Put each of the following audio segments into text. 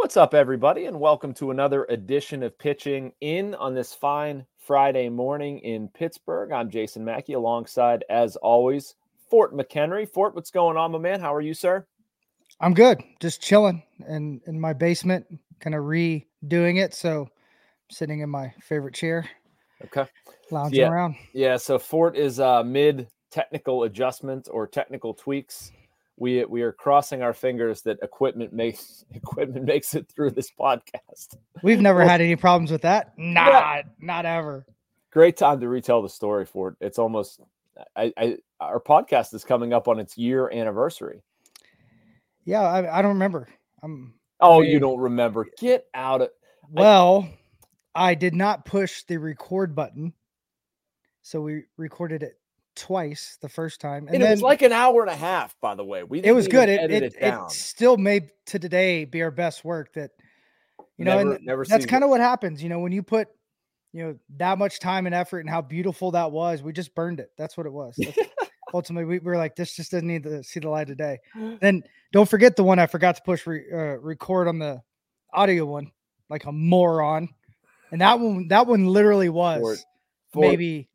What's up, everybody, and welcome to another edition of Pitching In on this fine Friday morning in Pittsburgh. I'm Jason Mackey alongside, as always, Fort McHenry. Fort, what's going on, my man? How are you, sir? I'm good. Just chilling in in my basement, kind of redoing it. So, I'm sitting in my favorite chair, Okay. lounging Yeah. around. Yeah, so Fort is uh, mid technical adjustment or technical tweaks. We we are crossing our fingers that equipment makes equipment makes it through this podcast. We've never Well- had any problems with that. Not, not ever. Great time to retell the story, Fort. It's almost I, I our podcast is coming up on its year anniversary. Yeah, I, I don't remember. Um, Oh, you don't remember? Get out of well, I did not push the record button, so we recorded it twice the first time, and, and, it then was like an hour and a half, by the way. We it was good. It it, it, it still may to today be our best work. That you know, Never- and never that's kind of what happens. You know, when you put you know that much time and effort and how beautiful that was, we just burned it. That's what it was. Ultimately, we were like, this just doesn't need to see the light of day. Then don't forget the one I forgot to push re, uh, record on the audio one, like a moron. And that one, that one literally was maybe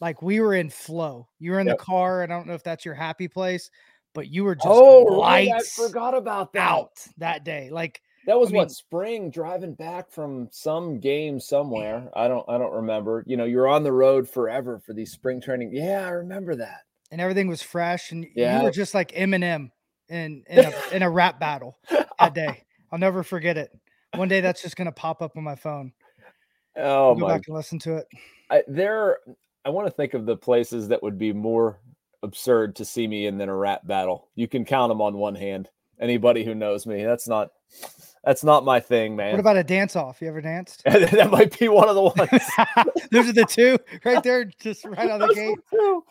like we were in flow. You were in Yep. the car, and I don't know if that's your happy place, but you were just Oh, right, I forgot about that. out that day. Like That was I what mean- spring driving back from some game somewhere. I don't I don't remember. You know, you're on the road forever for these spring training. Yeah, I remember that. and everything was fresh, and you Yeah. were just like Eminem in in a, in a rap battle that day. I'll never forget it. One day that's just gonna pop up on my phone. Oh I'll go my back and listen to it. I, there I want to think of the places that would be more absurd to see me in than a rap battle. You can count them on one hand. Anybody who knows me, that's not that's not my thing, man. What about a dance off? You ever danced? that might be one of the ones. Those are the two right there, just right on the gate.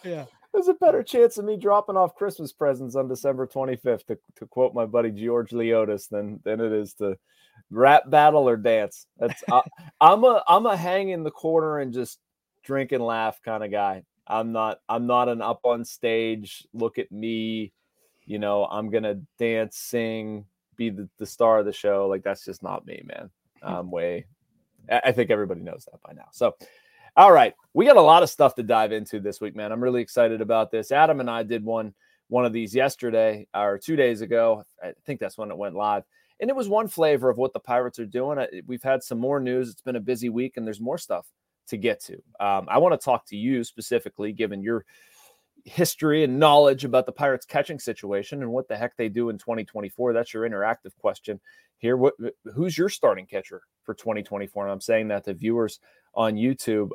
Yeah. There's a better chance of me dropping off Christmas presents on December 25th, to, to quote my buddy George Leotis, than than it is to rap battle or dance. That's I, I'm a I'm a hang in the corner and just drink and laugh kind of guy. I'm not I'm not an up on stage. Look at me, you know. I'm gonna dance, sing, be the, the star of the show. Like that's just not me, man. I'm way. I I think everybody knows that by now. So. All right, we got a lot of stuff to dive into this week, man. I'm really excited about this. Adam and I did one one of these yesterday or two days ago. I think that's when it went live, and it was one flavor of what the Pirates are doing. We've had some more news. It's been a busy week, and there's more stuff to get to. Um, I want to talk to you specifically, given your history and knowledge about the Pirates catching situation and what the heck they do in 2024. That's your interactive question here. What who's your starting catcher for 2024? And I'm saying that to viewers on YouTube.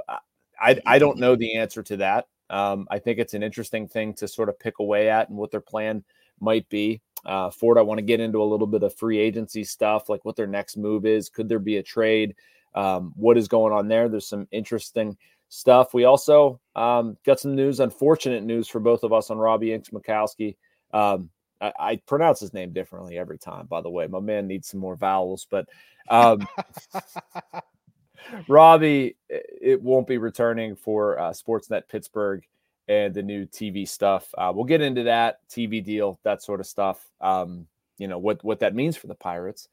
I I, don't know the answer to that. Um, I think it's an interesting thing to sort of pick away at and what their plan might be. Uh, Fort, I want to get into a little bit of free agency stuff, like what their next move is. Could there be a trade? Um, what is going on there? There's some interesting stuff. We also um, got some news, unfortunate news for both of us on Robby Incmikoski. Um, I, I pronounce his name differently every time, by the way. My man needs some more vowels, but um, Robbie, it won't be returning for uh, Sportsnet Pittsburgh and the new TV stuff. Uh, we'll get into that TV deal, that sort of stuff. Um, you know what what that means for the Pirates.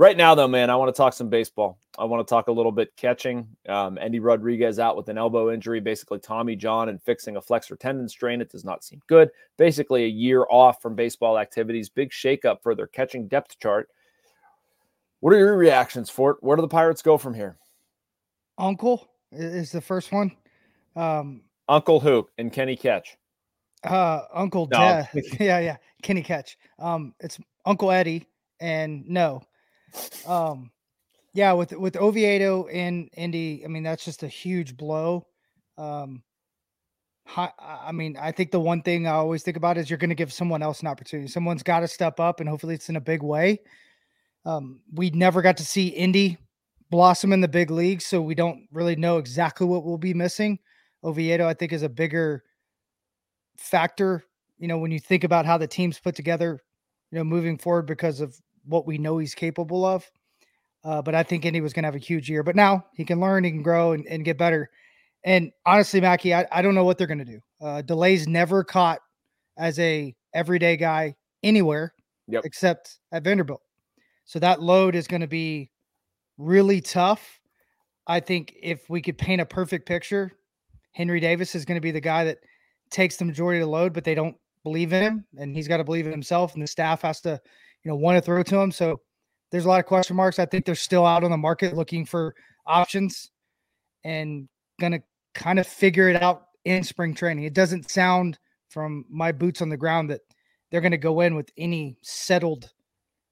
Right now, though, man, I want to talk some baseball. I want to talk a little bit catching. Um, Endy Rodriguez out with an elbow injury, basically Tommy John and fixing a flexor tendon strain. It does not seem good. Basically, a year off from baseball activities. Big shakeup for their catching depth chart. What are your reactions Fort? Where do the Pirates go from here? Uncle is the first one. Um, Uncle Hook and Kenny Catch. uh, Uncle No. Dad. yeah, yeah. Kenny Catch. Um, it's Uncle Eddie, and no. Um, yeah, with with Oviedo and Endy, I mean that's just a huge blow. Um, I mean, I think the one thing I always think about is you're going to give someone else an opportunity. Someone's got to step up, and hopefully, it's in a big way. Um, we never got to see Endy blossom in the big leagues, so we don't really know exactly what we'll be missing. Oviedo, I think, is a bigger factor. You know, when you think about how the team's put together, you know, moving forward because of what we know he's capable of. Uh, but I think Endy was going to have a huge year. But now he can learn, he can grow, and, and get better. And honestly, Mackey, I, I don't know what they're going to do. Uh, Delay's never caught as a everyday guy anywhere yep. except at Vanderbilt. So that load is going to be really tough. I think if we could paint a perfect picture, Henry Davis is going to be the guy that takes the majority of the load, but they don't believe in him, and he's got to believe in himself, and the staff has to, you know, want to throw to him. So there's a lot of question marks. I think they're still out on the market looking for options and going to kind of figure it out in spring training. It doesn't sound from my boots on the ground that they're going to go in with any settled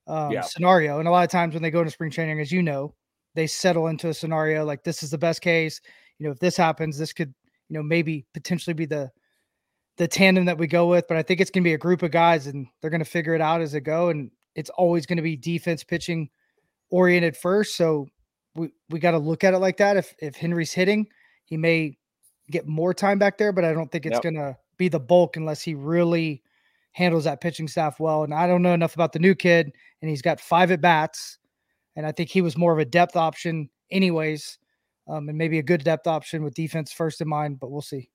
um, yeah. scenario. And a lot of times when they go to spring training, as you know, they settle into a scenario like this is the best case. You know, if this happens, this could, you know, maybe potentially be the the tandem that we go with. But I think it's going to be a group of guys, and they're going to figure it out as they go. And it's always going to be defense pitching oriented first. So we we got to look at it like that. If if Henry's hitting, he may get more time back there, but I don't think it's yep. going to be the bulk unless he really handles that pitching staff well. And I don't know enough about the new kid, and he's got five at bats, and I think he was more of a depth option, anyways, um, and maybe a good depth option with defense first in mind. But we'll see.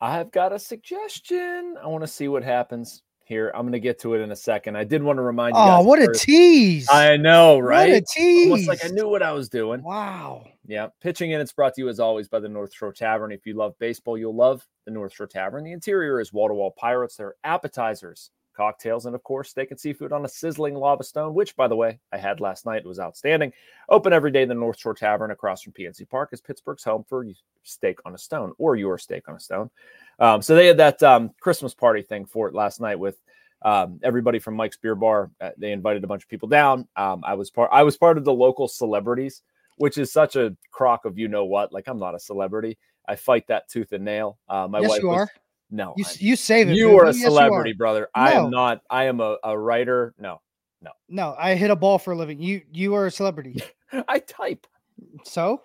I've got a suggestion. I want to see what happens here. I'm going to get to it in a second. I did want to remind you. Oh, what a tease! I know, right? What a tease! Almost like I knew what I was doing. Wow. Yeah. Pitching in, it's brought to you as always by the North Shore Tavern. If you love baseball, you'll love the North Shore Tavern. The interior is wall to wall pirates. There are appetizers, cocktails, and of course, steak and seafood on a sizzling lava stone, which, by the way, I had last night. It was outstanding. Open every day, the North Shore Tavern across from PNC Park is Pittsburgh's home for steak on a stone or your steak on a stone. Um, so they had that um, Christmas party thing for it last night with um, everybody from Mike's Beer Bar. Uh, they invited a bunch of people down. Um, I was part. I was part of the local celebrities, which is such a crock of you know what. Like I'm not a celebrity. I fight that tooth and nail. Uh, my yes, wife you was, are. No, you, you save it. You are a yes, celebrity, are. brother. No. I am not. I am a, a writer. No, no, no. I hit a ball for a living. You you are a celebrity. I type. So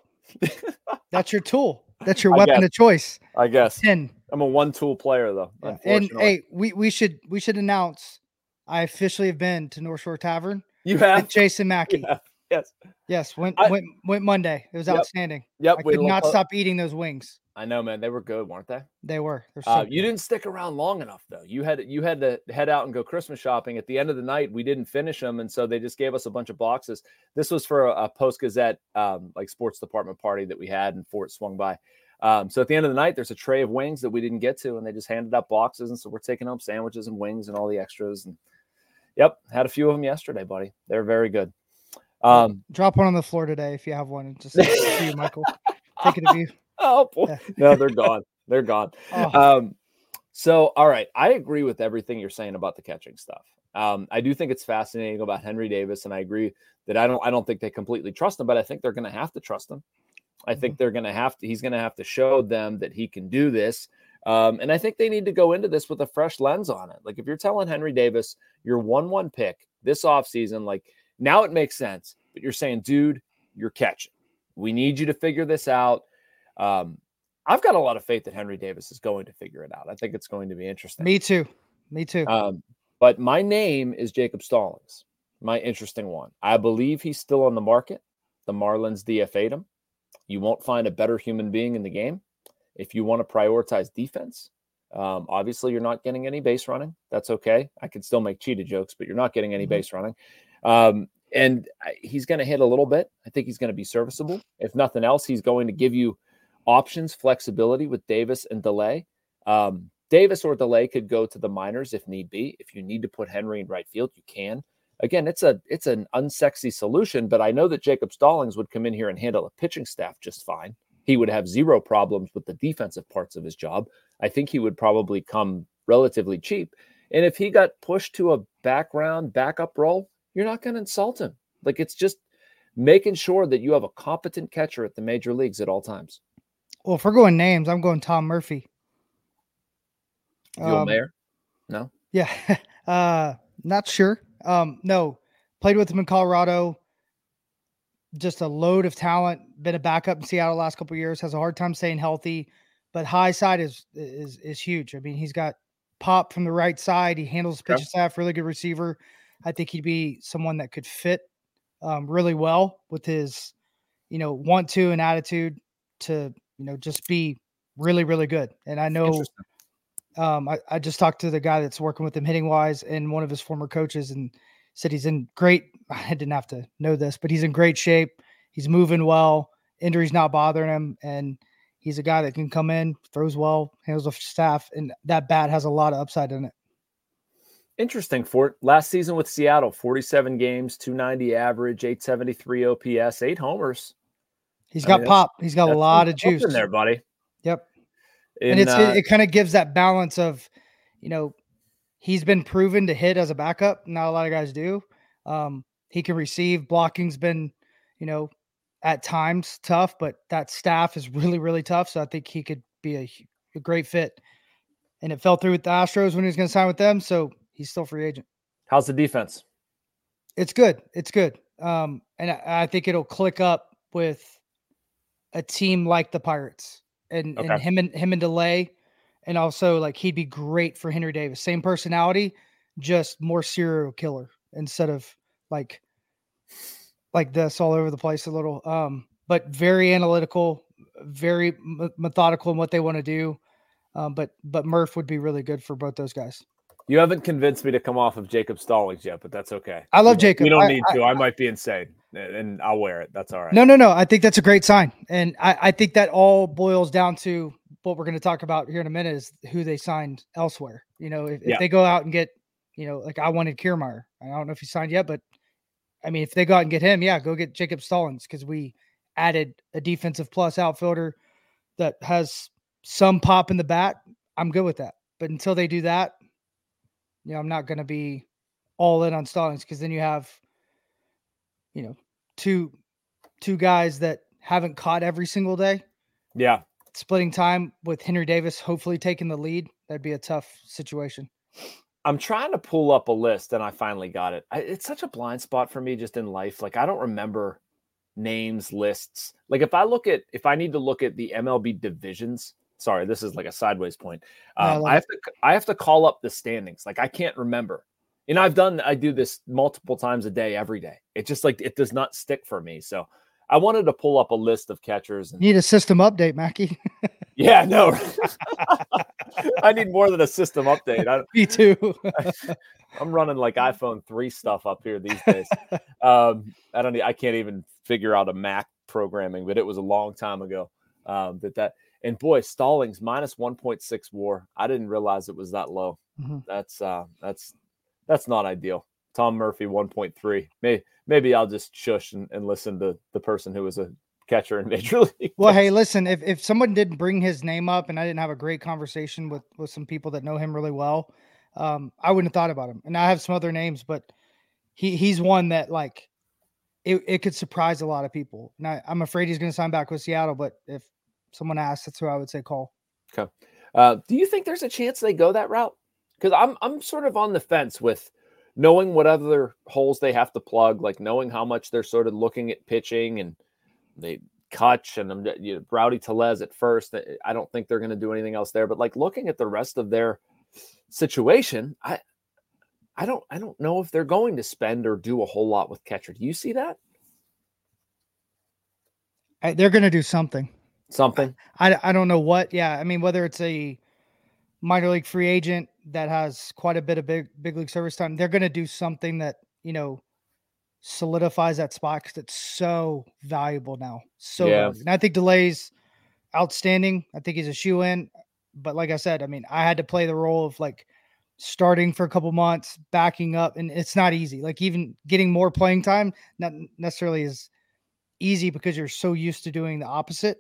that's your tool. That's your weapon of choice. I guess. Ten. I'm a one tool player though. Yeah. And hey, we, we should we should announce I officially have been to North Shore Tavern. You have Jason Mackey. Yes. Yes. Went I, went went Monday. It was yep. outstanding. Yep. I could not stop eating those wings. I know, man. They were good, weren't they? They were. So uh, you didn't stick around long enough, though. You had you had to head out and go Christmas shopping. At the end of the night, we didn't finish them, and so they just gave us a bunch of boxes. This was for a, a Post Gazette um, like sports department party that we had, and Fort swung by. Um, so at the end of the night, there's a tray of wings that we didn't get to, and they just handed out boxes. And so we're taking home sandwiches and wings and all the extras. And yep, had a few of them yesterday, buddy. They're very good. Um, Drop one on the floor today if you have one. Just for you, Michael. Take it of you. Oh, boy. Yeah. no, they're gone. They're gone. Oh. Um, so, all right, I agree with everything you're saying about the catching stuff. Um, I do think it's fascinating about Henry Davis, and I agree that I don't I don't think they completely trust him, but I think they're going to have to trust him. I think mm-hmm. they're going to have to, he's going to have to show them that he can do this. Um, and I think they need to go into this with a fresh lens on it. Like if you're telling Henry Davis, your 1 1 pick this offseason, like now it makes sense, but you're saying, dude, you're catching. We need you to figure this out. Um, I've got a lot of faith that Henry Davis is going to figure it out. I think it's going to be interesting. Me too. Me too. Um, but my name is Jacob Stallings, my interesting one. I believe he's still on the market. The Marlins DFA'd him. You won't find a better human being in the game. If you want to prioritize defense, um, obviously you're not getting any base running. That's okay. I can still make cheetah jokes, but you're not getting any mm-hmm. base running. Um, and he's going to hit a little bit. I think he's going to be serviceable. If nothing else, he's going to give you options, flexibility with Davis and Delay. Um, Davis or Delay could go to the minors if need be. If you need to put Henry in right field, you can again, it's a it's an unsexy solution, but I know that Jacob Stallings would come in here and handle a pitching staff just fine. He would have zero problems with the defensive parts of his job. I think he would probably come relatively cheap. And if he got pushed to a background backup role, you're not going to insult him. Like it's just making sure that you have a competent catcher at the major leagues at all times. Well, if we're going names, I'm going Tom Murphy. Joe Um, Mayer? No. Yeah, uh, not sure. Um, no, played with him in Colorado. Just a load of talent. Been a backup in Seattle last couple years. Has a hard time staying healthy, but high side is is is huge. I mean, he's got pop from the right side. He handles the pitch staff. Really good receiver. I think he'd be someone that could fit um, really well with his, you know, want to and attitude to you know just be really really good. And I know. Um, I, I just talked to the guy that's working with him hitting wise and one of his former coaches and said he's in great. I didn't have to know this, but he's in great shape. He's moving well. Injuries not bothering him, and he's a guy that can come in, throws well, handles the staff, and that bat has a lot of upside in it. Interesting. For last season with Seattle, 47 games, 290 average, 873 OPS, eight homers. He's I got mean, pop. He's got a lot of juice in there, buddy. Yep. In, and it's uh, it, it kind of gives that balance of, you know, he's been proven to hit as a backup. Not a lot of guys do. Um, he can receive. Blocking's been, you know, at times tough, but that staff is really really tough. So I think he could be a, a great fit. And it fell through with the Astros when he was going to sign with them, so he's still free agent. how's the defense? It's good. It's good. Um, and I, I think it'll click up with a team like the Pirates and, and him and him and Delay. And also like he'd be great for Henry Davis. Same personality, just more serial killer instead of like like this all over the place a little. Um, but very analytical, very m- methodical in what they want to do. Um, but but Murph would be really good for both those guys. You haven't convinced me to come off of Jacob Stallings yet, but that's okay. I love Jacob. We don't I- need to. I, might be insane, and- I'll wear it. That's all right. No, no, no. I think that's a great sign. And I, I think that all boils down to what we're going to talk about here in a minute is who they signed elsewhere. You know, if, Yeah. if they go out and get, you know, like I wanted Kiermaier. I don't know if he signed yet, but I mean, if they go out and get him, yeah, go get Jacob Stallings because we added a defensive plus outfielder that has some pop in the bat. I'm good with that. But until they do that, you know, I'm not going to be all in on Stallings because then you have, you know, two two guys that haven't caught every single day, Yeah, splitting time with Henry Davis hopefully taking the lead. That'd be a tough situation. I'm trying to pull up a list, and I finally got it. I, it's such a blind spot for me just in life. Like I don't remember names, lists. Like if I look at, if I need to look at the MLB divisions. Sorry, this is like a sideways point. No, I Um, I have to, I have to call up the standings. Like I can't remember. And I've done, I do this multiple times a day, every day. It just like it does not stick for me. So I wanted to pull up a list of catchers. And, Need a system update, Mackey. yeah, no, I need more than a system update. I, Me too. I'm running like iPhone 3 stuff up here these days. um, I don't I can't even figure out a Mac programming, but it was a long time ago. Um, that that and boy, Stallings minus 1.6 war. I didn't realize it was that low. Mhm. That's uh that's that's not ideal. Tom Murphy 1.3. Maybe maybe I'll just shush and, and listen to the person who was a catcher in Major League. well, hey, listen, if, if someone didn't bring his name up and I didn't have a great conversation with with some people that know him really well, um, I wouldn't have thought about him. And I have some other names, but he he's one that like it, it could surprise a lot of people. And I, I'm afraid he's gonna sign back with Seattle, but if someone asks, that's who I would say call. Uh, do you think there's a chance they go that route? Because I'm I'm sort of on the fence with knowing what other holes they have to plug, like knowing how much they're sort of looking at pitching and they Kutch and um, you know, Rowdy Tellez at first. uh, I don't think they're going to do anything else there. But like looking at the rest of their situation, I I don't I don't know if they're going to spend or do a whole lot with catcher. Do you see that? I, they're gonna do something. Something? I, I don't know what. Yeah, I mean whether it's a minor league free agent that has quite a bit of big big league service time, they're going to do something that you know solidifies that spot because it's so valuable now. So Yeah. and I think delays outstanding. I think he's a shoe in. But like I said, I mean I had to play the role of like starting for a couple months, backing up, and it's not easy. Like even getting more playing time, not necessarily is easy because you're so used to doing the opposite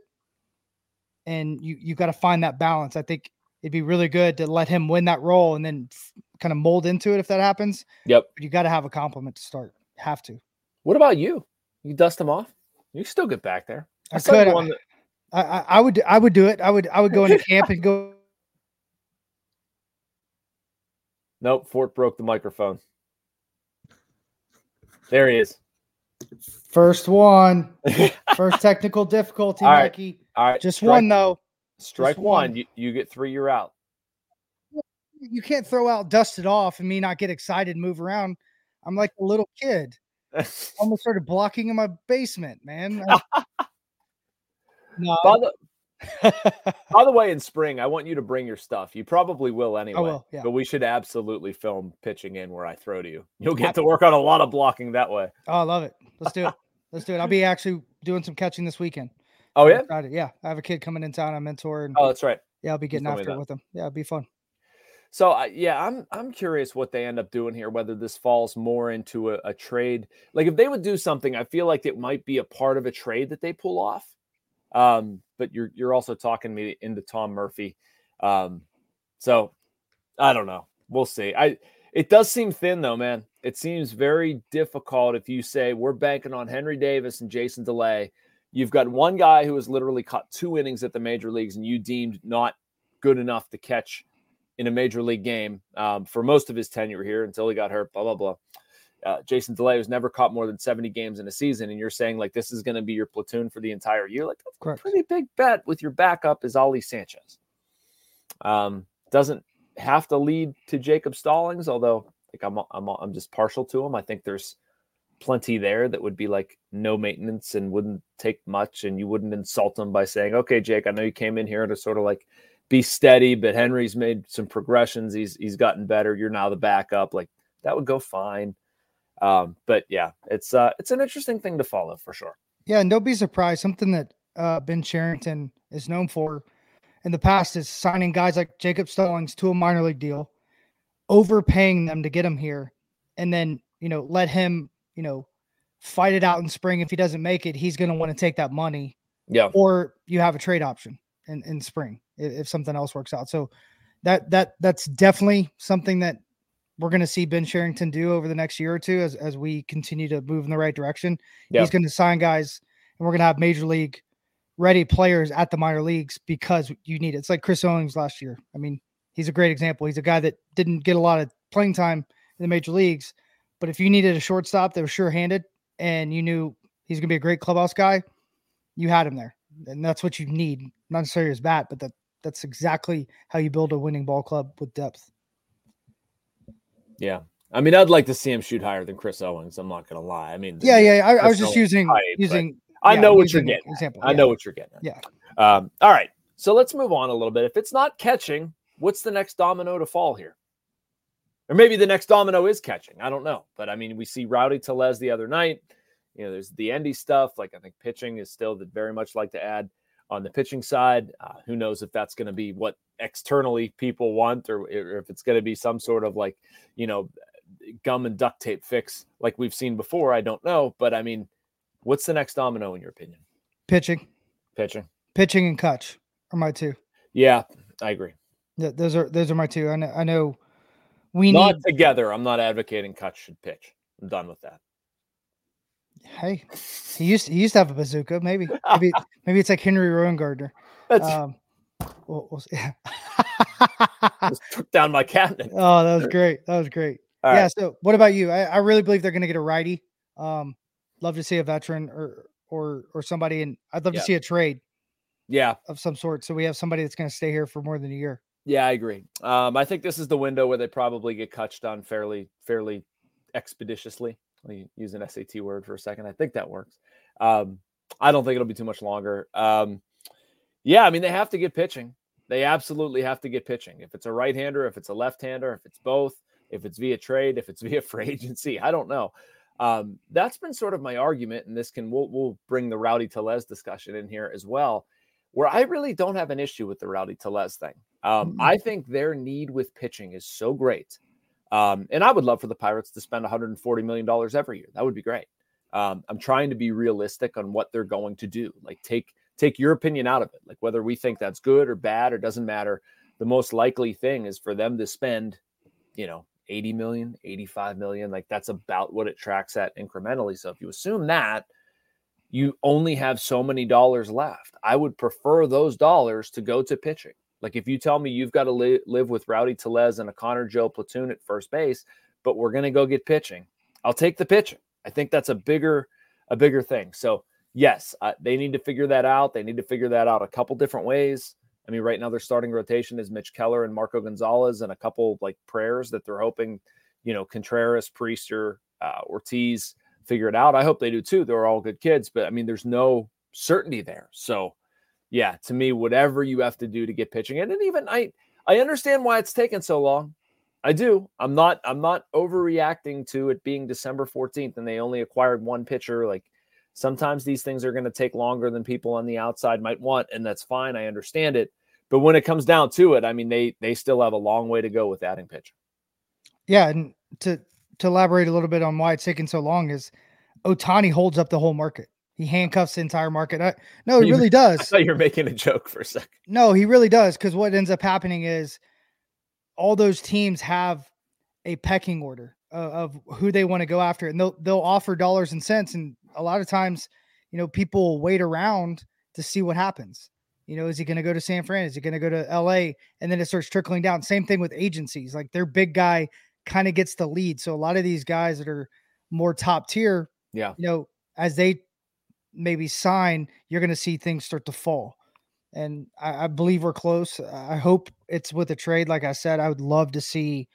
and you you got to find that balance. I think it'd be really good to let him win that role and then kind of mold into it if that happens. Yep. But you got to have a compliment to start. Have to. What about you? You dust them off? You still get back there. I saw you could. on the- I, I, I would. I would do it. I would. I would go into camp and go. Nope, Fort broke the microphone. There he is. First one. First technical difficulty, All right. Mikey. All right, Just strike- one though. Strike one. one. You, you get three. You're out. You can't throw out, dust it off, and me not get excited, move around. I'm like a little kid. Almost started blocking in my basement, man. I- no, by, the, by the way, in spring, I want you to bring your stuff. You probably will anyway. will, yeah. But we should absolutely film pitching in where I throw to you. You'll get to work on a lot of blocking that way. oh, I love it. Let's do it. Let's do it. I'll be actually doing some catching this weekend. Oh yeah. excited. Yeah, I have a kid coming in town. I mentor, and Oh, that's right. yeah, I'll be getting after it with him. Yeah, it'd be fun. So I yeah, I'm I'm curious what they end up doing here. Whether this falls more into a, a trade, like if they would do something, I feel like it might be a part of a trade that they pull off. Um, but you're you're also talking me into Tom Murphy. Um, so I don't know. We'll see. I it does seem thin though, man. It seems very difficult if you say we're banking on Henry Davis and Jason DeLay. You've got one guy who has literally caught two innings at the major leagues, and you deemed not good enough to catch in a major league game um, for most of his tenure here until he got hurt. Blah blah blah. Uh, Jason DeLay has never caught more than 70 games in a season, and you're saying like this is going to be your platoon for the entire year. Like that's Correct. a pretty big bet with your backup is Ali Sanchez. Um, doesn't have to lead to Jacob Stallings, although like I'm I'm I'm just partial to him. I think there's plenty there that would be like no maintenance and wouldn't take much, and you wouldn't insult him by saying, "Okay, Jake, I know you came in here to sort of like be steady, but Henry's made some progressions. He's he's gotten better. You're now the backup. Like that would go fine. Um, but yeah, it's uh it's an interesting thing to follow for sure. Yeah, and don't be surprised. Something that uh, Ben Cherington is known for in the past is signing guys like Jacob Stallings to a minor league deal, overpaying them to get him here, and then you know let him you know fight it out in spring. If he doesn't make it, he's going to want to take that money, Yeah. or you have a trade option in in spring if, if something else works out. So that that that's definitely something that we're going to see Ben Cherington do over the next year or two as as we continue to move in the right direction. Yeah. He's going to sign guys, and we're going to have major league ready players at the minor leagues because you need it. It's like Chris Owings last year. I mean, he's a great example. He's a guy that didn't get a lot of playing time in the major leagues, but if you needed a shortstop that was sure-handed and you knew he's going to be a great clubhouse guy, you had him there, and that's what you need. Not necessarily his bat, but that that's exactly how you build a winning ball club with depth. Yeah. I mean, I'd like to see him shoot higher than Chris Owings. I'm not going to lie. I mean, Yeah, yeah. I, I was just using but using. I yeah, know what you're getting. Example. I know what you're getting. At. Yeah. Um, all right. So let's move on a little bit. If it's not catching, what's the next domino to fall here? Or maybe the next domino is catching. I don't know. But I mean, we see Rowdy Tellez the other night. You know, there's the Endy stuff. Like I think pitching is still that very much like to add on the pitching side. Uh, who knows if that's going to be what externally people want or, or if it's going to be some sort of like, you know, gum and duct tape fix like we've seen before. I don't know. But I mean, what's the next domino in your opinion? Pitching, Pitching. pitching, and catch are my two. Yeah, I agree. Yeah, those are those are my two. I know. I know. We Not need. together. I'm not advocating Kutch should pitch. I'm done with that. Hey, he used he used to have a bazooka. Maybe maybe maybe it's like Henry Rowengartner. That's Um, we'll, we'll see. just took down my cabinet. oh, that was great. That was great. All yeah. right. So, what about you? I, I really believe they're going to get a righty. Um, love to see a veteran or or or somebody, and I'd love Yeah. to see a trade Yeah, of some sort. So we have somebody that's going to stay here for more than a year. Yeah, I agree. Um, I think this is the window where they probably get Kutch done fairly, fairly expeditiously. Let me use an SAT word for a second. I think that works. Um, I don't think it'll be too much longer. Um, yeah, I mean they have to get pitching. They absolutely have to get pitching. If it's a right-hander, if it's a left-hander, if it's both, if it's via trade, if it's via free agency, I don't know. Um, that's been sort of my argument, and this can we'll, we'll bring the Rowdy Tellez discussion in here as well, where I really don't have an issue with the Rowdy Tellez thing. Um, I think their need with pitching is so great, um, and I would love for the Pirates to spend 140 million dollars every year. That would be great. Um, I'm trying to be realistic on what they're going to do. Like take take your opinion out of it. Like whether we think that's good or bad or doesn't matter. The most likely thing is for them to spend, you know, 80 million, 85 million. Like that's about what it tracks at incrementally. So if you assume that, you only have so many dollars left. I would prefer those dollars to go to pitching. Like if you tell me you've got to li- live with Rowdy Tellez and a Connor Joe platoon at first base, but we're going to go get pitching, I'll take the pitching. I think that's a bigger a bigger thing. So yes, uh, they need to figure that out. They need to figure that out a couple different ways. I mean, right now their starting rotation is Mitch Keller and Marco Gonzalez, and a couple like prayers that they're hoping, you know, Contreras, Priester, uh, Ortiz figure it out. I hope they do too. They're all good kids, but I mean, there's no certainty there. So, yeah, to me, whatever you have to do to get pitching, and, even I, I understand why it's taken so long. I do. I'm not. I'm not overreacting to it being December 14th and they only acquired one pitcher. Like sometimes these things are going to take longer than people on the outside might want, and that's fine. I understand it. But when it comes down to it, I mean, they they still have a long way to go with adding pitcher. Yeah, and to to elaborate a little bit on why it's taking so long is Ohtani holds up the whole market. He handcuffs the entire market. I, no, he You- really does. I thought you're making a joke for a second. No, he really does. Because what ends up happening is all those teams have a pecking order of, of who they want to go after, and they'll they'll offer dollars and cents. And a lot of times, you know, people wait around to see what happens. You know, is he going to go to San Fran? Is he going to go to L.A. And then it starts trickling down. Same thing with agencies. Like their big guy kind of gets the lead. So a lot of these guys that are more top tier, Yeah. you know, as they maybe sign, you're going to see things start to fall. And I, I believe we're close. I hope it's with a trade. Like I said, I would love to see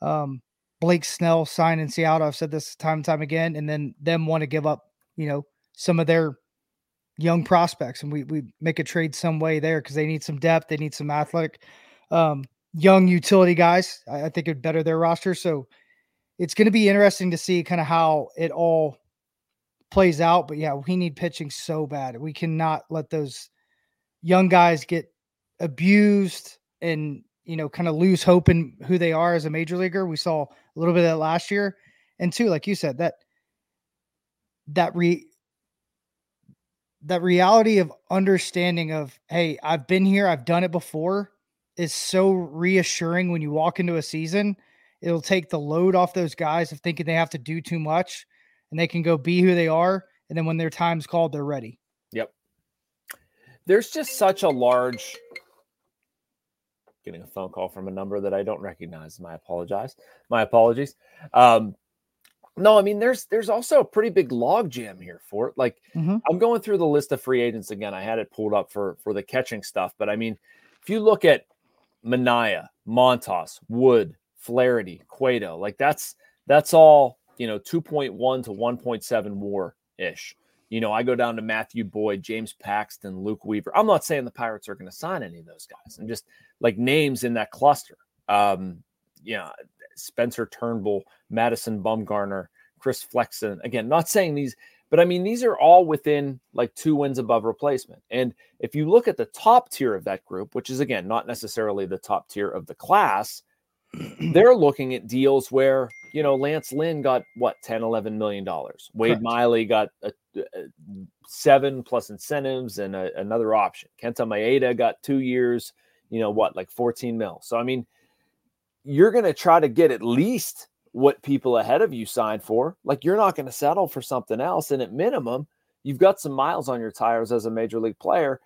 um, Blake Snell sign in Seattle. I've said this time and time again, and then them want to give up, you know, some of their young prospects, and we we make a trade some way there because they need some depth. They need some athletic, um, young utility guys. I, I think it'd better their roster. So it's going to be interesting to see kind of how it all plays out. But yeah, we need pitching so bad. We cannot let those young guys get abused and you know kind of lose hope in who they are as a major leaguer. We saw a little bit of that last year, and two, like you said, that that re that reality of understanding of hey, I've been here, I've done it before, is so reassuring when you walk into a season. It'll take the load off those guys of thinking they have to do too much, and they can go be who they are. And then when their time's called, they're ready. Yep. There's just such a large. Getting a phone call from a number that I don't recognize. My apologize. My apologies. Um, no, I mean there's there's also a pretty big log jam here for it. Like Mhm. I'm going through the list of free agents again. I had it pulled up for for the catching stuff, but I mean, if you look at Manaea, Montas, Wood, Flaherty, Cueto, like that's that's all you know, 2.1 to 1.7 war ish. You know, I go down to Matthew Boyd, James Paxton, Luke Weaver. I'm not saying the Pirates are going to sign any of those guys. I'm just like names in that cluster. Um, you know, Spencer Turnbull, Madison Bumgarner, Chris Flexen. Again, not saying these, but I mean, these are all within like two wins above replacement. And if you look at the top tier of that group, which is again not necessarily the top tier of the class, they're looking at deals where you know Lance Lynn got what 10 11 million dollars. Wade Correct. Miley got a, a seven plus incentives and a, another option. Kenta Maeda got two years you know what like 14 mil. So I mean you're going to try to get at least what people ahead of you signed for. Like you're not going to settle for something else. And at minimum you've got some miles on your tires as a major league player.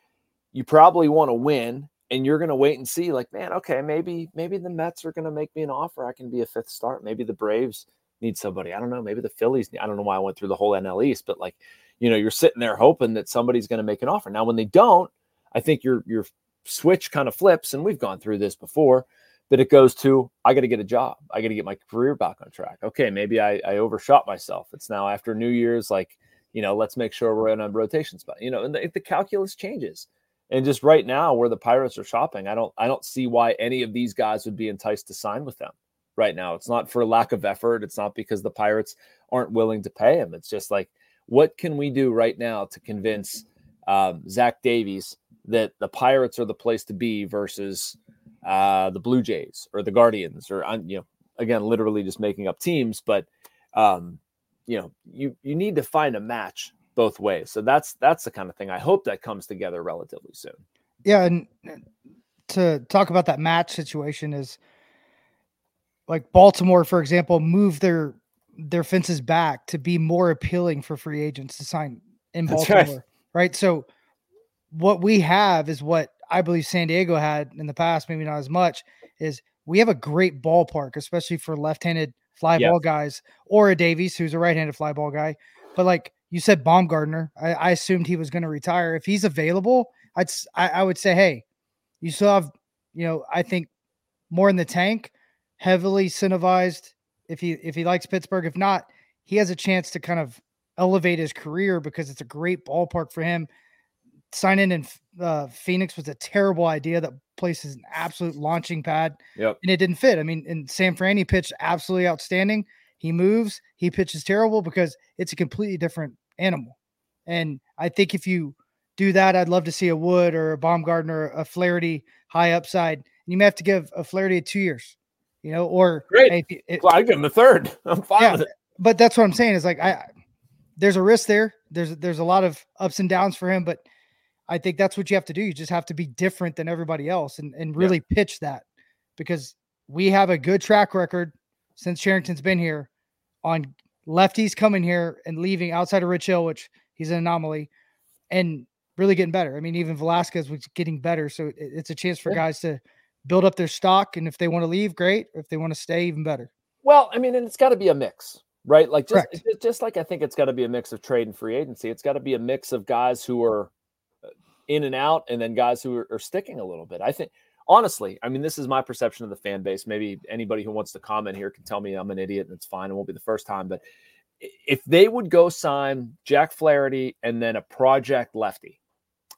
You probably want to win and you're going to wait and see like man okay maybe maybe the mets are going to make me an offer. I can be a fifth start. Maybe the braves need somebody. I don't know. Maybe the phillies i don't know why i went through the whole nl east but like you know you're sitting there hoping that somebody's going to make an offer. Now when they don't i think your your switch kind of flips and we've gone through this before but it goes to i got to get a job. I got to get my career back on track. Okay maybe I, I overshot myself. It's now after new year's like you know let's make sure we're in a rotation spot. You know and the, the calculus changes and just right now, where the Pirates are shopping, I don't I don't see why any of these guys would be enticed to sign with them right now. It's not for lack of effort. It's not because the Pirates aren't willing to pay him. It's just like, what can we do right now to convince um, Zach Davies that the Pirates are the place to be versus uh, the Blue Jays or the Guardians or you know again literally just making up teams, but um, you know you you need to find a match both ways. So that's that's the kind of thing I hope that comes together relatively soon. Yeah, and to talk about that match situation is like Baltimore, for example, moved their their fences back to be more appealing for free agents to sign in That's right. Baltimore. Right. So what we have is what I believe San Diego had in the past, maybe not as much, is we have a great ballpark, especially for left-handed fly Yeah. ball guys, or a Davies who's a right-handed fly ball guy. But like you said, Bumgarner, I, I assumed he was going to retire. If he's available, I'd I, I would say, hey, you still have, you know, I think more in the tank, heavily incentivized. If he if he likes Pittsburgh, if not, he has a chance to kind of elevate his career because it's a great ballpark for him. Signing in uh, Phoenix was a terrible idea. That place is an absolute launching pad, Yep. and it didn't fit. I mean, in San Fran, he pitched absolutely outstanding. He moves, he pitches terrible because it's a completely different animal. And I think if you do that, I'd love to see a Wood or a Bumgarner, a Flaherty high upside. And you may have to give a Flaherty two years, you know, or Great. if it- Well, I give him a third. I'm fine Yeah. with it. but that's what I'm saying is like I there's a risk there. There's there's a lot of ups and downs for him, but I think that's what you have to do. You just have to be different than everybody else and, and Yeah. really pitch that because we have a good track record since Cherington's been here on lefties coming here and leaving outside of Rich Hill, which he's an anomaly, and really getting better. I mean, even Velasquez was getting better. So it's a chance for Yeah. guys to build up their stock. And if they want to leave, great. If they want to stay, even better. Well, I mean, and it's got to be a mix, right? Like just Correct. just, just like I think it's got to be a mix of trade and free agency. It's got to be a mix of guys who are uh, in and out, and then guys who are, are sticking a little bit. I think, honestly, I mean, this is my perception of the fan base. Maybe anybody who wants to comment here can tell me I'm an idiot, and it's fine. It won't be the first time, but if they would go sign Jack Flaherty and then a project lefty,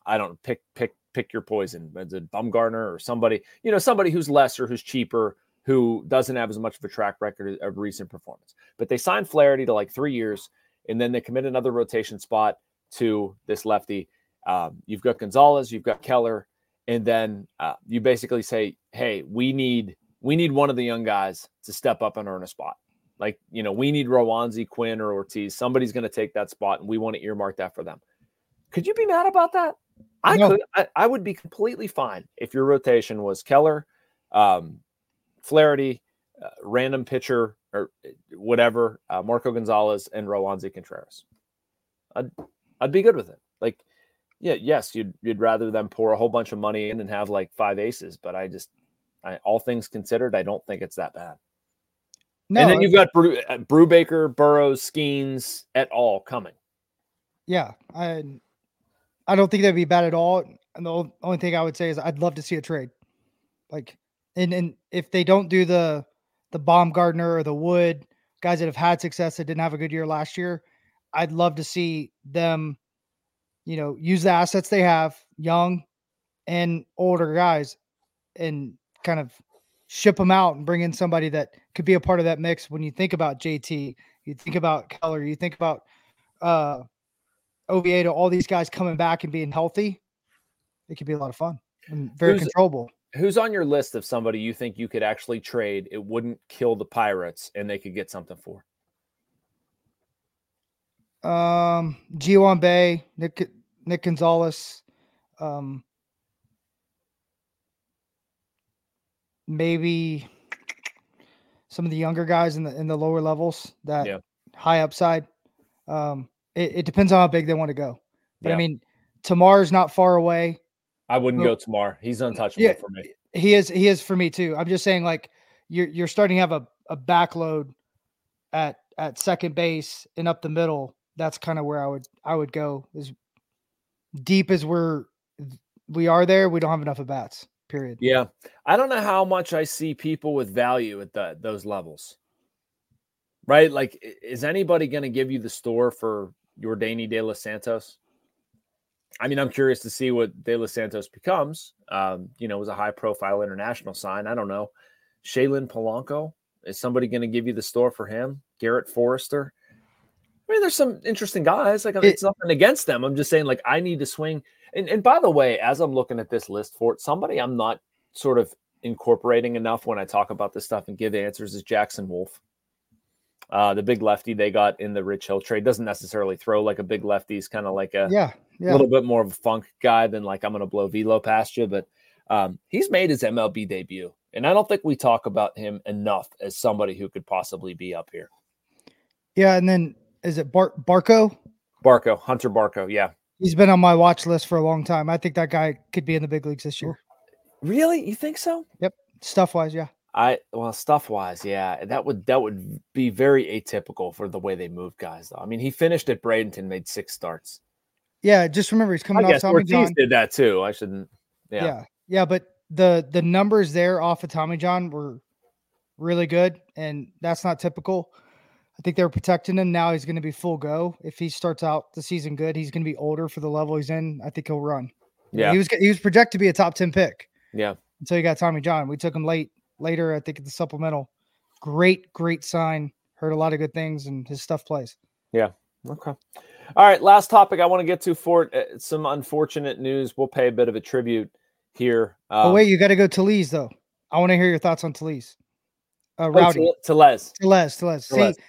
I don't pick pick pick your poison. Is it Bumgarner or somebody, you know, somebody who's lesser, who's cheaper, who doesn't have as much of a track record of recent performance. But they signed Flaherty to like three years, and then they commit another rotation spot to this lefty. Um, you've got Gonzalez, you've got Keller, and then uh, you basically say, "Hey, we need we need one of the young guys to step up and earn a spot. Like you know, we need Roansy, Quinn, or Ortiz. Somebody's going to take that spot, and we want to earmark that for them." Could you be mad about that? I No. could. I, I would be completely fine if your rotation was Keller, um, Flaherty, uh, random pitcher or whatever, uh, Marco Gonzalez and Roansy Contreras. I'd I'd be good with it. Yeah, yes, you'd you'd rather them pour a whole bunch of money in and have like five aces, but I just, I, all things considered, I don't think it's that bad. No, and then you've got Brew, uh, Brubaker, Burrows, Skenes et al. coming. Yeah, I I don't think that'd be bad at all. And the only thing I would say is I'd love to see a trade. Like, and and if they don't do the the Bumgarner or the Wood guys that have had success that didn't have a good year last year, I'd love to see them, you know, use the assets they have, young and older guys, and kind of ship them out and bring in somebody that could be a part of that mix. When you think about JT, you think about Keller, you think about uh Oviedo, all these guys coming back and being healthy, it could be a lot of fun and very Who's- controllable. Who's on your list of somebody you think you could actually trade? It wouldn't kill the Pirates, and they could get something for. Um, Ji-Hwan Bae, Nick Nick Gonzalez, um, maybe some of the younger guys in the in the lower levels that Yeah. high upside. Um, it, it depends on how big they want to go. But Yeah. I mean, Termarr's not far away. I wouldn't Well, go tomorrow. He's untouchable yeah, for me. He is he is for me too. I'm just saying like you're you're starting to have a, a backload at at second base and up the middle. That's kind of where I would I would go as deep as we're we are there, we don't have enough at bats. Period. Yeah, I don't know how much I see people with value at the, those levels. Right? Like, is anybody going to give you the store for your Danny De Los Santos? I mean, I'm curious to see what De Los Santos becomes. Um, you know, was a high profile international sign. I don't know. Shalin Polanco, is somebody going to give you the store for him? Garrett Forrester. I mean, there's some interesting guys. Like, It- it's nothing against them. I'm just saying, like, I need to swing. And, and by the way, as I'm looking at this list for it, somebody I'm not sort of incorporating enough when I talk about this stuff and give answers is Jackson Wolf. Uh, the big lefty they got in the Rich Hill trade doesn't necessarily throw like a big lefty. He's kind of like a Yeah. Yeah. little bit more of a funk guy than like I'm going to blow velo past you. But um, he's made his MLB debut, and I don't think we talk about him enough as somebody who could possibly be up here. Yeah. And then is it Bar- Barco? Barco, Hunter Barco, yeah, He's been on my watch list for a long time. I think that guy could be in the big leagues this year. Really? You think so? Yep. Stuff wise, yeah. I well, stuff wise, yeah, that would that would be very atypical for the way they move guys. Though I mean, he finished at Bradenton, made six starts. Yeah, just remember he's coming I off guess Tommy Ortiz John. did that too. I shouldn't. Yeah. Yeah, yeah, but the the numbers there off of Tommy John were really good, and that's not typical. I think they were protecting him. Now he's going to be full go. If he starts out the season good, he's going to be older for the level he's in. I think he'll run. yeah, he was he was projected to be a top ten pick yeah. until you got Tommy John. We took him late later. I think at the supplemental. Great, great sign. Heard a lot of good things, and his stuff plays. Yeah. Okay. All right. Last topic I want to get to for uh, some unfortunate news. We'll pay a bit of a tribute here. oh Um, wait, you got to go to Lee's though. I want to hear your thoughts on Talese. Uh, oh, Rowdy, to, to Les. Teles, Teles. See.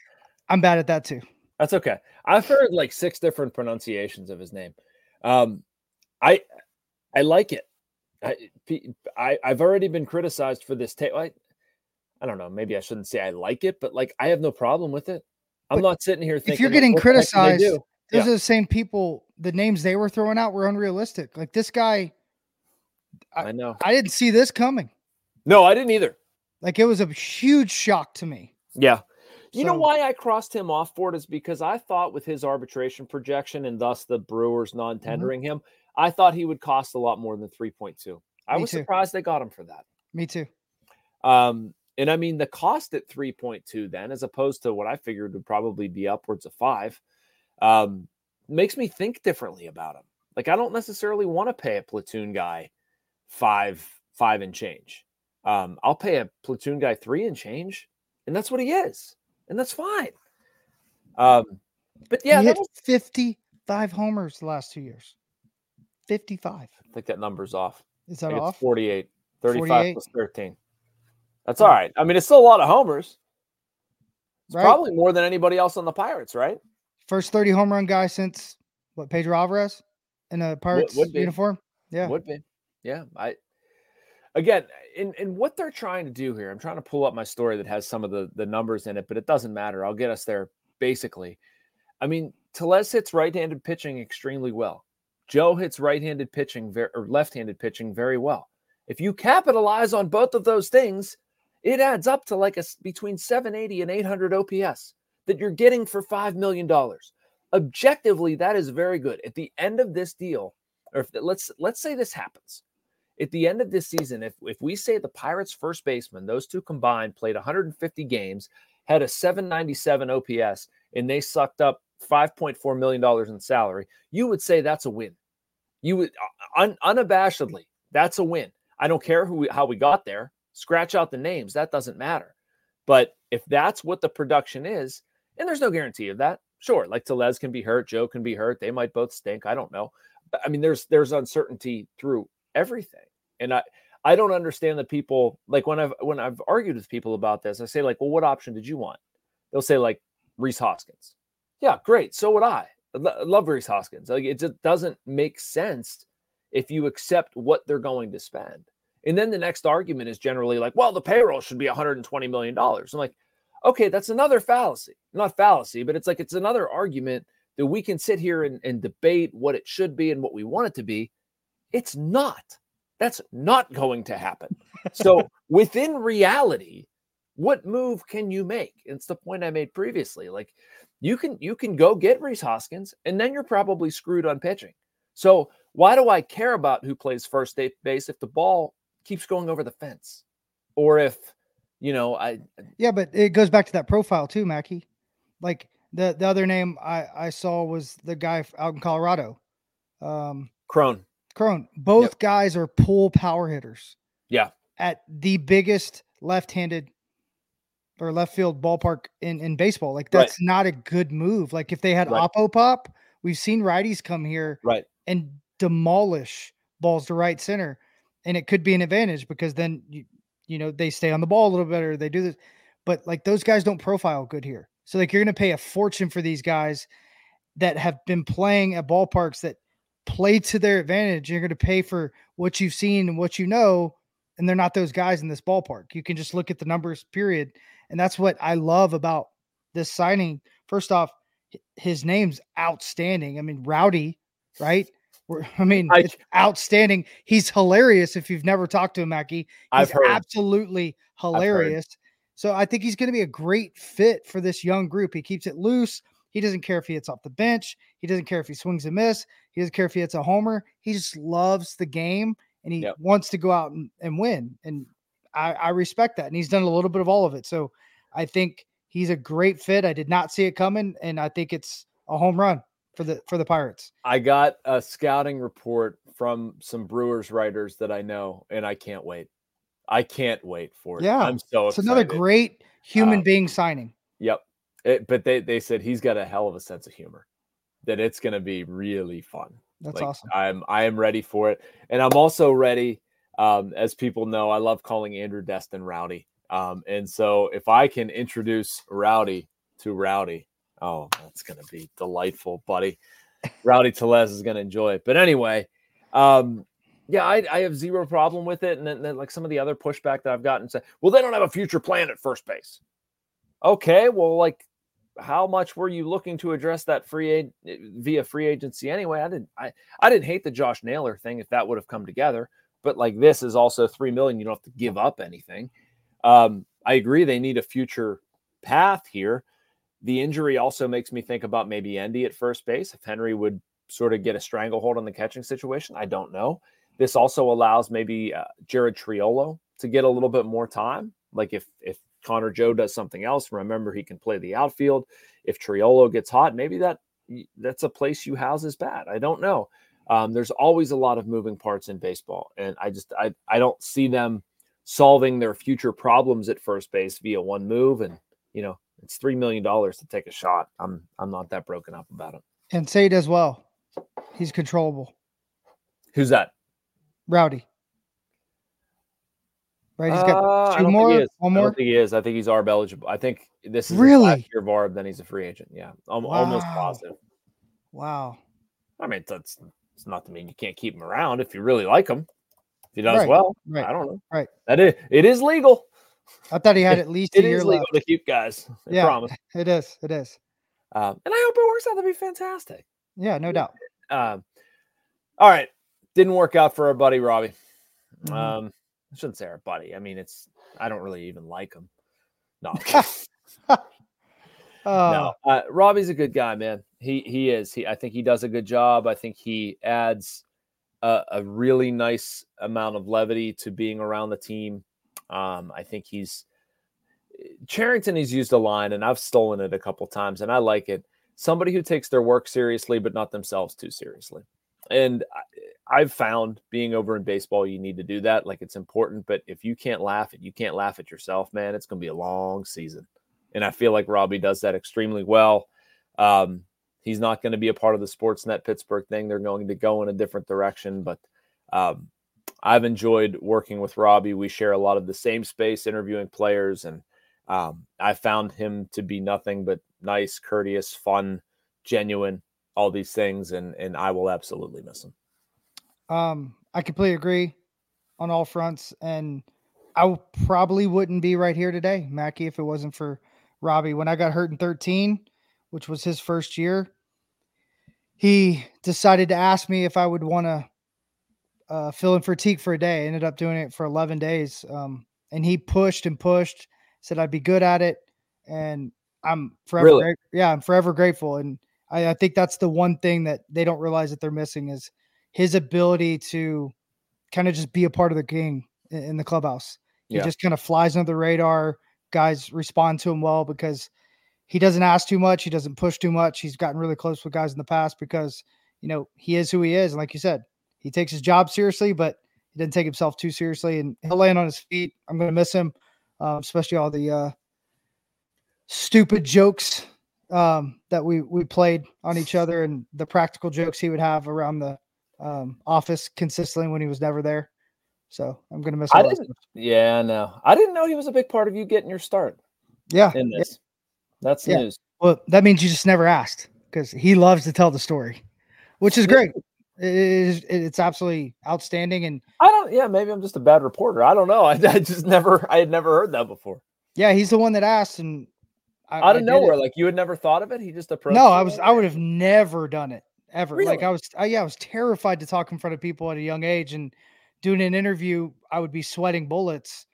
I'm bad at that too. That's okay. I've heard like six different pronunciations of his name. Um, I I like it. I, I I've already been criticized for this tape. I, I don't know. Maybe I shouldn't say I like it, but like I have no problem with it. I'm But not sitting here thinking If you're getting "What the heck did they criticized. Those Yeah. are the same people. The names they were throwing out were unrealistic. Like this guy, I know. I didn't see this coming. No, I didn't either. Like it was a huge shock to me. Yeah. You know why I crossed him off for it is because I thought with his arbitration projection and thus the Brewers Mm-hmm. non-tendering him, I thought he would cost a lot more than 3.2. I was too. surprised they got him for that. Me too. Um, and I mean the cost at 3.2 then, as opposed to what I figured would probably be upwards of five, um, makes me think differently about him. Like I don't necessarily want to pay a platoon guy five, five and change. Um, I'll pay a platoon guy three and change, and that's what he is, and that's fine. Um, but yeah, he that hit was, 55 homers the last two years. 55. I think that number's off. Is that off? it's 48, 35 48? plus 13. That's all right. I mean, it's still a lot of homers. It's Right. probably more than anybody else on the Pirates, right? First 30 home run guy since what Pedro Alvarez in a Pirates would be. uniform. Yeah. Would be. Yeah. I again in in what they're trying to do here, I'm trying to pull up my story that has some of the the numbers in it, but it doesn't matter. I'll get us there basically. I mean, Tellez hits right-handed pitching extremely well. Joe hits right-handed pitching very or left-handed pitching very well. If you capitalize on both of those things, it adds up to like a between 780 and 800 OPS that you're getting for 5 million dollars. Objectively, that is very good. At the end of this deal, or if let's let's say this happens at the end of this season, if if we say the Pirates first baseman, those two combined played 150 games, had a 797 OPS, and they sucked up 5.4 million dollars in salary, you would say that's a win. You would uh, un, unabashedly, that's a win. I don't care who we, how we got there. Scratch out the names, that doesn't matter. But if that's what the production is, and there's no guarantee of that, sure. Like Tellez can be hurt, Joe can be hurt, they might both stink. I don't know. I mean, there's there's uncertainty through everything, and I I don't understand the people like when I've when I've argued with people about this. I say like, well, what option did you want? They'll say like Rhys Hoskins. Yeah, great. So would I. I I love Rhys Hoskins. Like it just doesn't make sense if you accept what they're going to spend. And then the next argument is generally like, well, the payroll should be 120 million dollars. I'm like, okay, that's another fallacy. Not fallacy, but it's like it's another argument that we can sit here and, and debate what it should be and what we want it to be. It's not. That's not going to happen. So within reality, what move can you make? It's the point I made previously. Like you can you can go get Rhys Hoskins, and then you're probably screwed on pitching. So why do I care about who plays first base if the ball keeps going over the fence, or if you know I Yeah, but it goes back to that profile too, Mackey. Like the the other name I I saw was the guy out in Colorado, um, Cron? Cron. Both guys are pull power hitters Yeah, at the biggest left-handed or left field ballpark in in baseball. Like Right. that's not a good move. Like if they had Right. Oppo Pop, we've seen righties come here right. and demolish balls to right center, and it could be an advantage because then you you know they stay on the ball a little better. They do this, but like those guys don't profile good here. So like you're going to pay a fortune for these guys that have been playing at ballparks that play to their advantage. You're going to pay for what you've seen and what you know, and they're not those guys in this ballpark. You can just look at the numbers, period, and that's what I love about this signing. First off, his name's outstanding. I mean, Rowdy right? We're, I mean, I- it's outstanding. He's hilarious. If you've never talked to him, Mackey, I've he's heard. absolutely hilarious. So I think he's going to be a great fit for this young group. He keeps it loose. He doesn't care if he hits off the bench. He doesn't care if he swings and miss. He doesn't care if he hits a homer. He just loves the game and he Yep. wants to go out and, and win. And I, I respect that. And he's done a little bit of all of it. So I think he's a great fit. I did not see it coming, and I think it's a home run for the for the Pirates. I got a scouting report from some Brewers writers that I know, and I can't wait. I can't wait for it. Yeah, I'm so It's another great human Um, being signing. Yep. It, but they they said he's got a hell of a sense of humor. That it's going to be really fun. That's Like, awesome. I'm I am ready for it, and I'm also ready. Um, as people know, I love calling Andrew Destin Rowdy. Um, and so if I can introduce Rowdy to Rowdy, oh, that's going to be delightful, buddy. Rowdy Tellez is going to enjoy it. But anyway, um, yeah, I, I have zero problem with it. And then, then like some of the other pushback that I've gotten said, well, they don't have a future plan at first base. Okay, well, like how much were you looking to address that free aid via free agency anyway? I didn't I I didn't hate the Josh Naylor thing if that would have come together, but like this is also three million. You don't have to give up anything. Um, I agree they need a future path here. The injury also makes me think about maybe Endy at first base. If Henry would sort of get a stranglehold on the catching situation, I don't know. This also allows maybe uh, Jared Triolo to get a little bit more time. Like if if Connor Joe does something else, remember he can play the outfield. If Triolo gets hot, maybe that that's a place you house his bat. I don't know. Um, there's always a lot of moving parts in baseball, and I just I I don't see them solving their future problems at first base via one move. And you know, it's three million dollars to take a shot. I'm I'm not that broken up about it. And Sade as well. He's controllable. Who's that? Rowdy. Right? He's Uh, got I two more, he is. one I more? think he is. I think he's ARB eligible. I think this is his Really? last year of ARB. Then he's a free agent. Yeah, I'm almost positive. Wow. I mean, that's it's not to mean you can't keep him around if you really like him. If he does Right, well, right, I don't know. right. That is it is legal. I thought he had at least a It year is legal left. to keep guys. I Yeah. promise. It is. It is. Um, and I hope it works out to be fantastic. Yeah, no doubt. Um, all right, didn't work out for our buddy Robby. Mhm. Um, I shouldn't say our buddy. I mean, it's I don't really even like him. No, Uh, no. Uh, Robby's a good guy, man. He he is. He I think he does a good job. I think he adds a, a really nice amount of levity to being around the team. Um, I think he's Cherington. He's used a line, and I've stolen it a couple times, and I like it. Somebody who takes their work seriously, but not themselves too seriously. And I, I've found being over in baseball, you need to do that. Like it's important, but if you can't laugh at you can't laugh at yourself, man, it's going to be a long season. And I feel like Robby does that extremely well. Um, he's not going to be a part of the Sportsnet Pittsburgh thing. They're going to go in a different direction, but um, I've enjoyed working with Robby. We share a lot of the same space, interviewing players, and um, I found him to be nothing but nice, courteous, fun, genuine, all these things, and and I will absolutely miss him. Um, I completely agree on all fronts, and I probably wouldn't be right here today, Mackey, if it wasn't for Robby. When I got hurt in 13, which was his first year, he decided to ask me if I would want to uh, fill in for Teak for a day. I ended up doing it for 11 days, um, and he pushed and pushed, said I'd be good at it, and I'm forever, Really? gra- yeah, I'm forever grateful. And I, I think that's the one thing that they don't realize that they're missing is his ability to kind of just be a part of the game in, the clubhouse. He Yeah. just kind of flies under the radar. Guys respond to him well because he doesn't ask too much. He doesn't push too much. He's gotten really close with guys in the past because, you know, he is who he is. And like you said, he takes his job seriously, but he doesn't take himself too seriously. And he'll land on his feet. I'm going to miss him, um, especially all the uh, stupid jokes um, that we we played on each other and the practical jokes he would have around the um, office consistently when he was never there. So I'm gonna miss. I didn't- Yeah, no, I didn't know he was a big part of you getting your start Yeah. in yeah. this. That's Yeah. news. Well, that means you just never asked because he loves to tell the story, which is great. It is. It's absolutely outstanding, and I don't. Yeah, maybe I'm just a bad reporter. I don't know. I, I just never. I had never heard that before. yeah, he's the one that asked, and I, Out of I nowhere, like you had never thought of it. He just approached. No, I was. I would have never done it. Ever. Really? Like I was, I, yeah, I was terrified to talk in front of people at a young age, and doing an interview, I would be sweating bullets.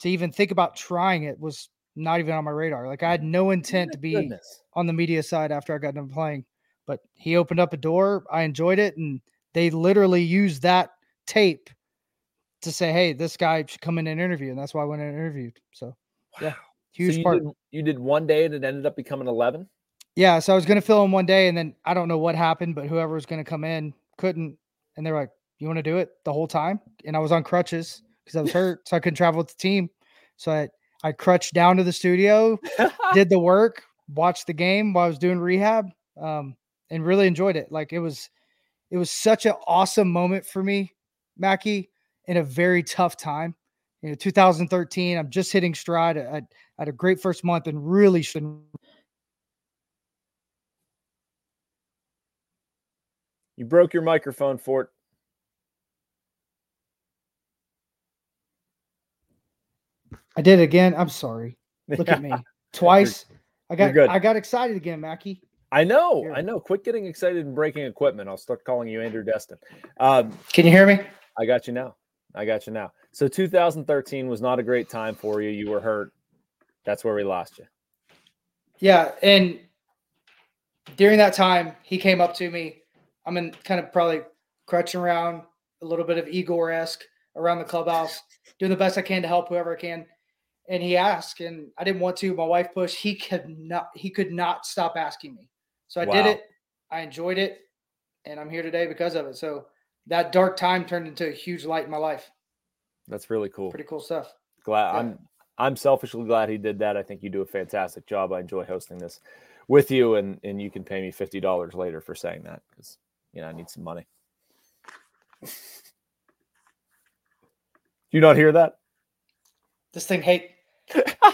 To even think about trying it was not even on my radar. Like I had no intent My to be goodness. on the media side after I got done playing. But he opened up a door. I enjoyed it, and they literally used that tape to say, "Hey, this guy should come in and interview," and that's why I went and interviewed. So, yeah, Wow. huge so you part. Did, you did one day and it ended up becoming 11? Yeah, so I was gonna fill in one day, and then I don't know what happened, but whoever was gonna come in couldn't, and they're like, "You want to do it the whole time?" And I was on crutches because I was hurt, so I couldn't travel with the team. So I I crutched down to the studio, did the work, watched the game while I was doing rehab, um, and really enjoyed it. Like it was, it was such an awesome moment for me, Mackey, in a very tough time. You know, 2013. I'm just hitting stride. I, I had a great first month and really should You broke your microphone, Fort. I did it again. I'm sorry. Look at me. Twice. I got good. I got excited again, Mackey. I know, Here. I know. Quit getting excited and breaking equipment. I'll start calling you Andrew Destin. Um, Can you hear me? I got you now. I got you now. So 2013 was not a great time for you. You were hurt. That's where we lost you. Yeah, and during that time, he came up to me. I'm in kind of probably crutching around a little bit of Igor esque around the clubhouse, doing the best I can to help whoever I can. And he asked, and I didn't want to. My wife pushed. He could not. He could not stop asking me. So I did it. I enjoyed it, and I'm here today because of it. So that dark time turned into a huge light in my life. That's really cool. Pretty cool stuff. glad Yeah. I'm I'm selfishly glad he did that. I think you do a fantastic job. I enjoy hosting this with you and and you can pay me fifty dollars later for saying that because you know I need some money. Do you not hear that? This thing hate.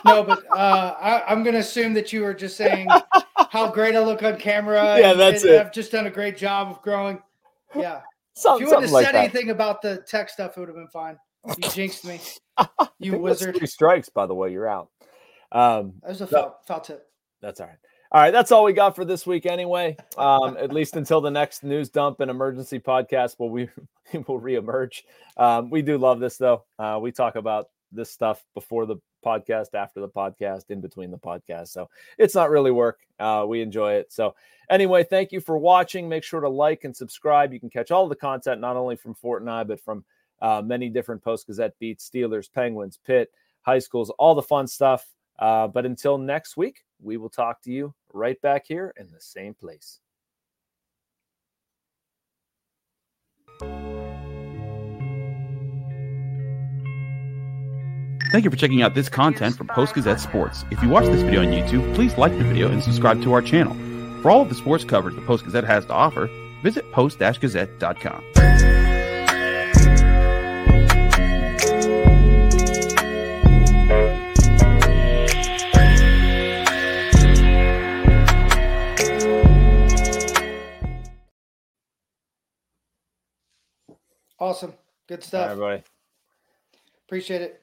no, but uh, I, I'm going to assume that you were just saying how great I look on camera. Yeah, and- that's and it. I've just done a great job of growing. Yeah. If you wouldn't have like said that. anything about the tech stuff, it would have been fine. You jinxed me. You wizard. Three strikes, by the way. You're out. Um, That was a No. foul, foul tip. That's all right. All right, that's all we got for this week anyway. Um, at least until the next news dump and emergency podcast, will we will reemerge. Um, we do love this though. Uh, we talk about this stuff before the podcast, after the podcast, in between the podcast. So it's not really work. Uh, we enjoy it. So anyway, thank you for watching. Make sure to like and subscribe. You can catch all the content not only from Fort and I, but from uh, many different Post Gazette beats, Steelers, Penguins, Pitt, high schools, all the fun stuff. Uh, but until next week, we will talk to you right back here in the same place. Thank you for checking out this content from Post Gazette Sports. If you watch this video on YouTube, please like the video and subscribe to our channel. For all of the sports coverage the Post Gazette has to offer, visit post-gazette.com. Awesome. Good stuff. right, everybody. Appreciate it.